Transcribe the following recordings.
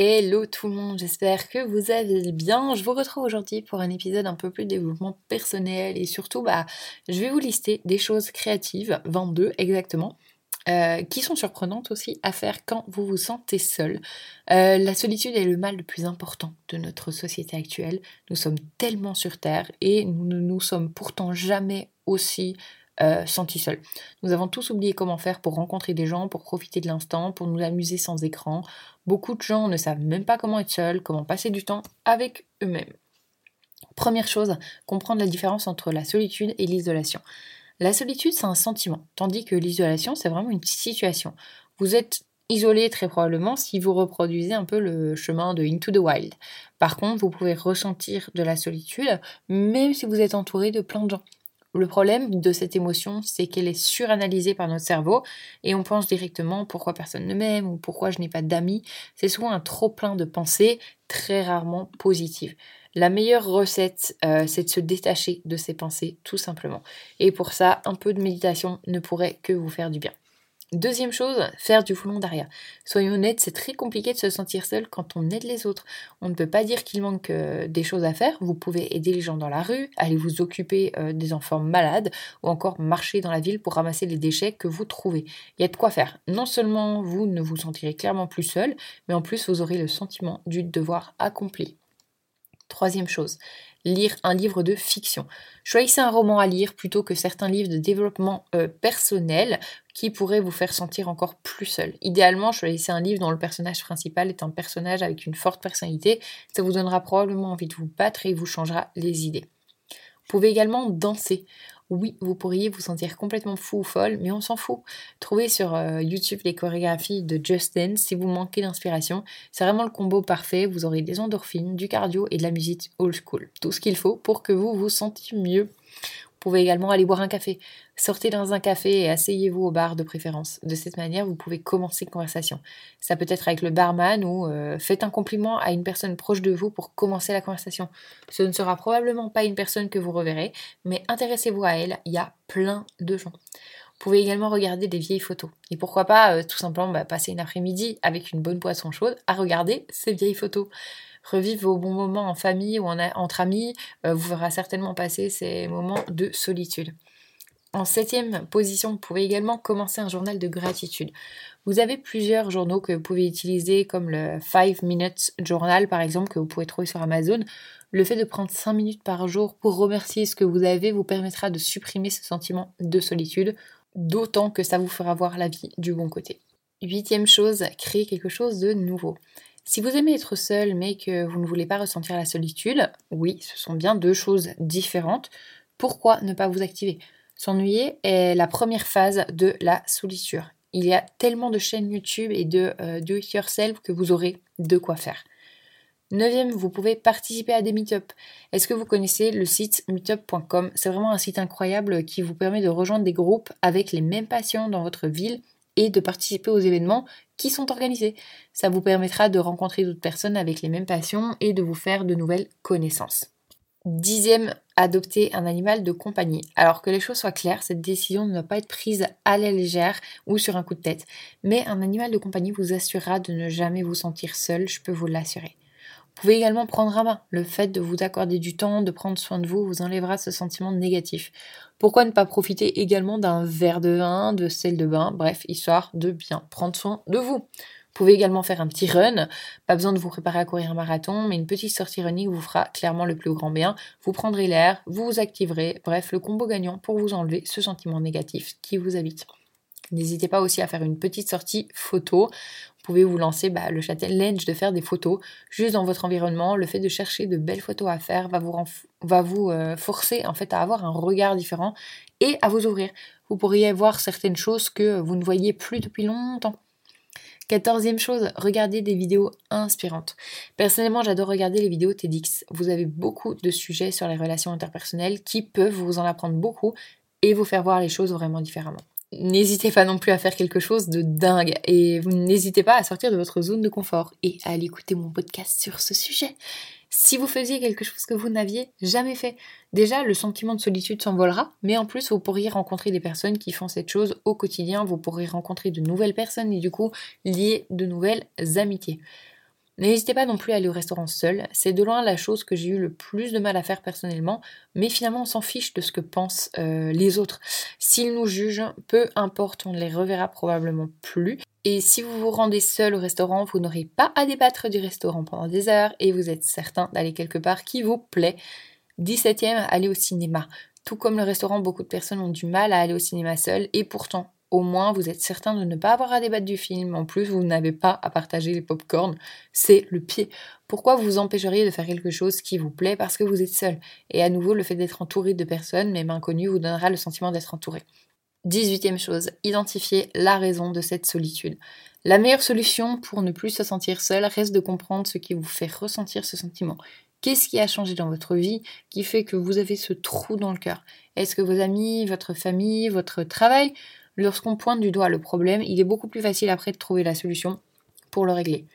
Hello tout le monde, j'espère que vous allez bien. Je vous retrouve aujourd'hui pour un épisode un peu plus développement personnel et surtout, bah, je vais vous lister des choses créatives, 22 exactement, euh, qui sont surprenantes aussi à faire quand vous vous sentez seul. Euh, la solitude est le mal le plus important de notre société actuelle. Nous sommes tellement sur Terre et nous ne nous sommes pourtant jamais aussi euh, sentis seuls. Nous avons tous oublié comment faire pour rencontrer des gens, pour profiter de l'instant, pour nous amuser sans écran. Beaucoup de gens ne savent même pas comment être seuls, comment passer du temps avec eux-mêmes. Première chose, comprendre la différence entre la solitude et l'isolation. La solitude, c'est un sentiment, tandis que l'isolation, c'est vraiment une situation. Vous êtes isolé très probablement si vous reproduisez un peu le chemin de Into the Wild. Par contre, vous pouvez ressentir de la solitude même si vous êtes entouré de plein de gens. Le problème de cette émotion, c'est qu'elle est suranalysée par notre cerveau et on pense directement pourquoi personne ne m'aime ou pourquoi je n'ai pas d'amis. C'est souvent un trop plein de pensées très rarement positives. La meilleure recette, euh, c'est de se détacher de ces pensées, tout simplement. Et pour ça, un peu de méditation ne pourrait que vous faire du bien. Deuxième chose, faire du volontariat. Soyons honnêtes, c'est très compliqué de se sentir seul quand on aide les autres. On ne peut pas dire qu'il manque euh, des choses à faire. Vous pouvez aider les gens dans la rue, aller vous occuper euh, des enfants malades ou encore marcher dans la ville pour ramasser les déchets que vous trouvez. Il y a de quoi faire. Non seulement vous ne vous sentirez clairement plus seul, mais en plus vous aurez le sentiment du devoir accompli. Troisième chose, lire un livre de fiction. Choisissez un roman à lire plutôt que certains livres de développement euh, personnel qui pourraient vous faire sentir encore plus seul. Idéalement, choisissez un livre dont le personnage principal est un personnage avec une forte personnalité. Ça vous donnera probablement envie de vous battre et vous changera les idées. Vous pouvez également danser oui, vous pourriez vous sentir complètement fou ou folle, mais on s'en fout. Trouvez sur euh, YouTube les chorégraphies de Just Dance si vous manquez d'inspiration. C'est vraiment le combo parfait. Vous aurez des endorphines, du cardio et de la musique old school. Tout ce qu'il faut pour que vous vous sentiez mieux. Vous pouvez également aller boire un café. Sortez dans un café et asseyez-vous au bar de préférence. De cette manière, vous pouvez commencer une conversation. Ça peut être avec le barman ou euh, faites un compliment à une personne proche de vous pour commencer la conversation. Ce ne sera probablement pas une personne que vous reverrez, mais intéressez-vous à elle. Il y a plein de gens. Vous pouvez également regarder des vieilles photos. Et pourquoi pas euh, tout simplement bah, passer une après-midi avec une bonne poisson chaude à regarder ces vieilles photos revivre vos bons moments en famille ou entre amis euh, vous fera certainement passer ces moments de solitude. En septième position, vous pouvez également commencer un journal de gratitude. Vous avez plusieurs journaux que vous pouvez utiliser, comme le 5 Minutes Journal par exemple, que vous pouvez trouver sur Amazon. Le fait de prendre 5 minutes par jour pour remercier ce que vous avez vous permettra de supprimer ce sentiment de solitude, d'autant que ça vous fera voir la vie du bon côté. Huitième chose, créer quelque chose de nouveau. Si vous aimez être seul mais que vous ne voulez pas ressentir la solitude, oui, ce sont bien deux choses différentes. Pourquoi ne pas vous activer? S'ennuyer est la première phase de la solitude. Il y a tellement de chaînes YouTube et de euh, do it yourself que vous aurez de quoi faire. Neuvième, vous pouvez participer à des meet-up. Est-ce que vous connaissez le site meetup.com C'est vraiment un site incroyable qui vous permet de rejoindre des groupes avec les mêmes passions dans votre ville et de participer aux événements qui sont organisés. Ça vous permettra de rencontrer d'autres personnes avec les mêmes passions et de vous faire de nouvelles connaissances. Dixième, adopter un animal de compagnie. Alors que les choses soient claires, cette décision ne doit pas être prise à la légère ou sur un coup de tête. Mais un animal de compagnie vous assurera de ne jamais vous sentir seul, je peux vous l'assurer. Vous pouvez également prendre à main. Le fait de vous accorder du temps, de prendre soin de vous, vous enlèvera ce sentiment négatif. Pourquoi ne pas profiter également d'un verre de vin, de sel de bain, bref, histoire de bien prendre soin de vous. Vous pouvez également faire un petit run, pas besoin de vous préparer à courir un marathon, mais une petite sortie running vous fera clairement le plus grand bien. Vous prendrez l'air, vous vous activerez, bref, le combo gagnant pour vous enlever ce sentiment négatif qui vous habite. N'hésitez pas aussi à faire une petite sortie photo. Vous pouvez vous lancer bah, le challenge de faire des photos juste dans votre environnement. Le fait de chercher de belles photos à faire va vous, euh, forcer en fait à avoir un regard différent et à vous ouvrir. Vous pourriez voir certaines choses que vous ne voyez plus depuis longtemps. Quatorzième chose, regardez des vidéos inspirantes. Personnellement, j'adore regarder les vidéos TEDx. Vous avez beaucoup de sujets sur les relations interpersonnelles qui peuvent vous en apprendre beaucoup et vous faire voir les choses vraiment différemment n'hésitez pas non plus à faire quelque chose de dingue et vous n'hésitez pas à sortir de votre zone de confort et à aller écouter mon podcast sur ce sujet. Si vous faisiez quelque chose que vous n'aviez jamais fait, déjà le sentiment de solitude s'envolera, mais en plus vous pourriez rencontrer des personnes qui font cette chose au quotidien, vous pourriez rencontrer de nouvelles personnes et du coup lier de nouvelles amitiés. N'hésitez pas non plus à aller au restaurant seul, c'est de loin la chose que j'ai eu le plus de mal à faire personnellement, mais finalement on s'en fiche de ce que pensent euh, les autres. S'ils nous jugent, peu importe, on ne les reverra probablement plus. Et si vous vous rendez seul au restaurant, vous n'aurez pas à débattre du restaurant pendant des heures et vous êtes certain d'aller quelque part qui vous plaît. 17ème, aller au cinéma. Tout comme le restaurant, beaucoup de personnes ont du mal à aller au cinéma seul et pourtant au moins vous êtes certain de ne pas avoir à débattre du film. En plus, vous n'avez pas à partager les pop-corn. C'est le pied. Pourquoi vous empêcheriez de faire quelque chose qui vous plaît parce que vous êtes seul? Et à nouveau, le fait d'être entouré de personnes, même inconnues, vous donnera le sentiment d'être entouré. 18e chose, identifier la raison de cette solitude. La meilleure solution pour ne plus se sentir seul reste de comprendre ce qui vous fait ressentir ce sentiment. Qu'est-ce qui a changé dans votre vie qui fait que vous avez ce trou dans le cœur? Est-ce que vos amis, votre famille, votre travail lorsqu'on pointe du doigt le problème, il est beaucoup plus facile après de trouver la solution pour le régler?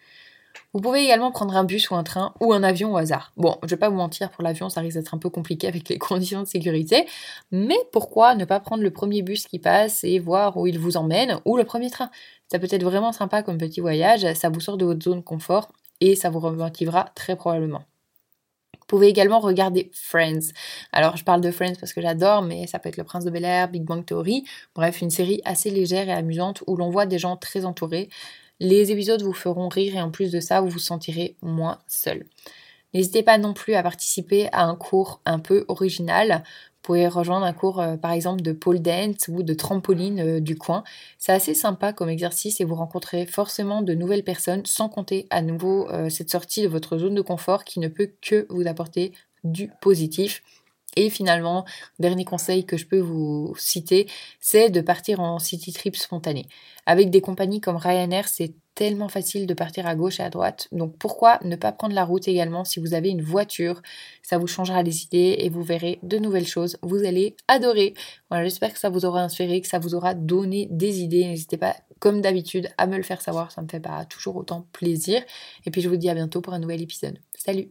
Vous pouvez également prendre un bus ou un train ou un avion au hasard. Bon, je vais pas vous mentir, pour l'avion, ça risque d'être un peu compliqué avec les conditions de sécurité, mais pourquoi ne pas prendre le premier bus qui passe et voir où il vous emmène ou le premier train? Ça peut être vraiment sympa comme petit voyage, ça vous sort de votre zone confort et ça vous remotivera très probablement. Vous pouvez également regarder Friends. Alors je parle de Friends parce que j'adore, mais ça peut être Le Prince de Bel Air, Big Bang Theory. Bref, une série assez légère et amusante où l'on voit des gens très entourés. Les épisodes vous feront rire et en plus de ça, vous vous sentirez moins seul. N'hésitez pas non plus à participer à un cours un peu original. Vous pouvez rejoindre un cours euh, par exemple de pole dance ou de trampoline euh, du coin. C'est assez sympa comme exercice et vous rencontrez forcément de nouvelles personnes sans compter à nouveau euh, cette sortie de votre zone de confort qui ne peut que vous apporter du positif. Et finalement, dernier conseil que je peux vous citer, c'est de partir en city trip spontané. Avec des compagnies comme Ryanair, c'est tellement facile de partir à gauche et à droite. Donc pourquoi ne pas prendre la route également si vous avez une voiture? Ça vous changera les idées et vous verrez de nouvelles choses. Vous allez adorer. Voilà, j'espère que ça vous aura inspiré, que ça vous aura donné des idées. N'hésitez pas, comme d'habitude, à me le faire savoir. Ça me fait pas toujours autant plaisir. Et puis je vous dis à bientôt pour un nouvel épisode. Salut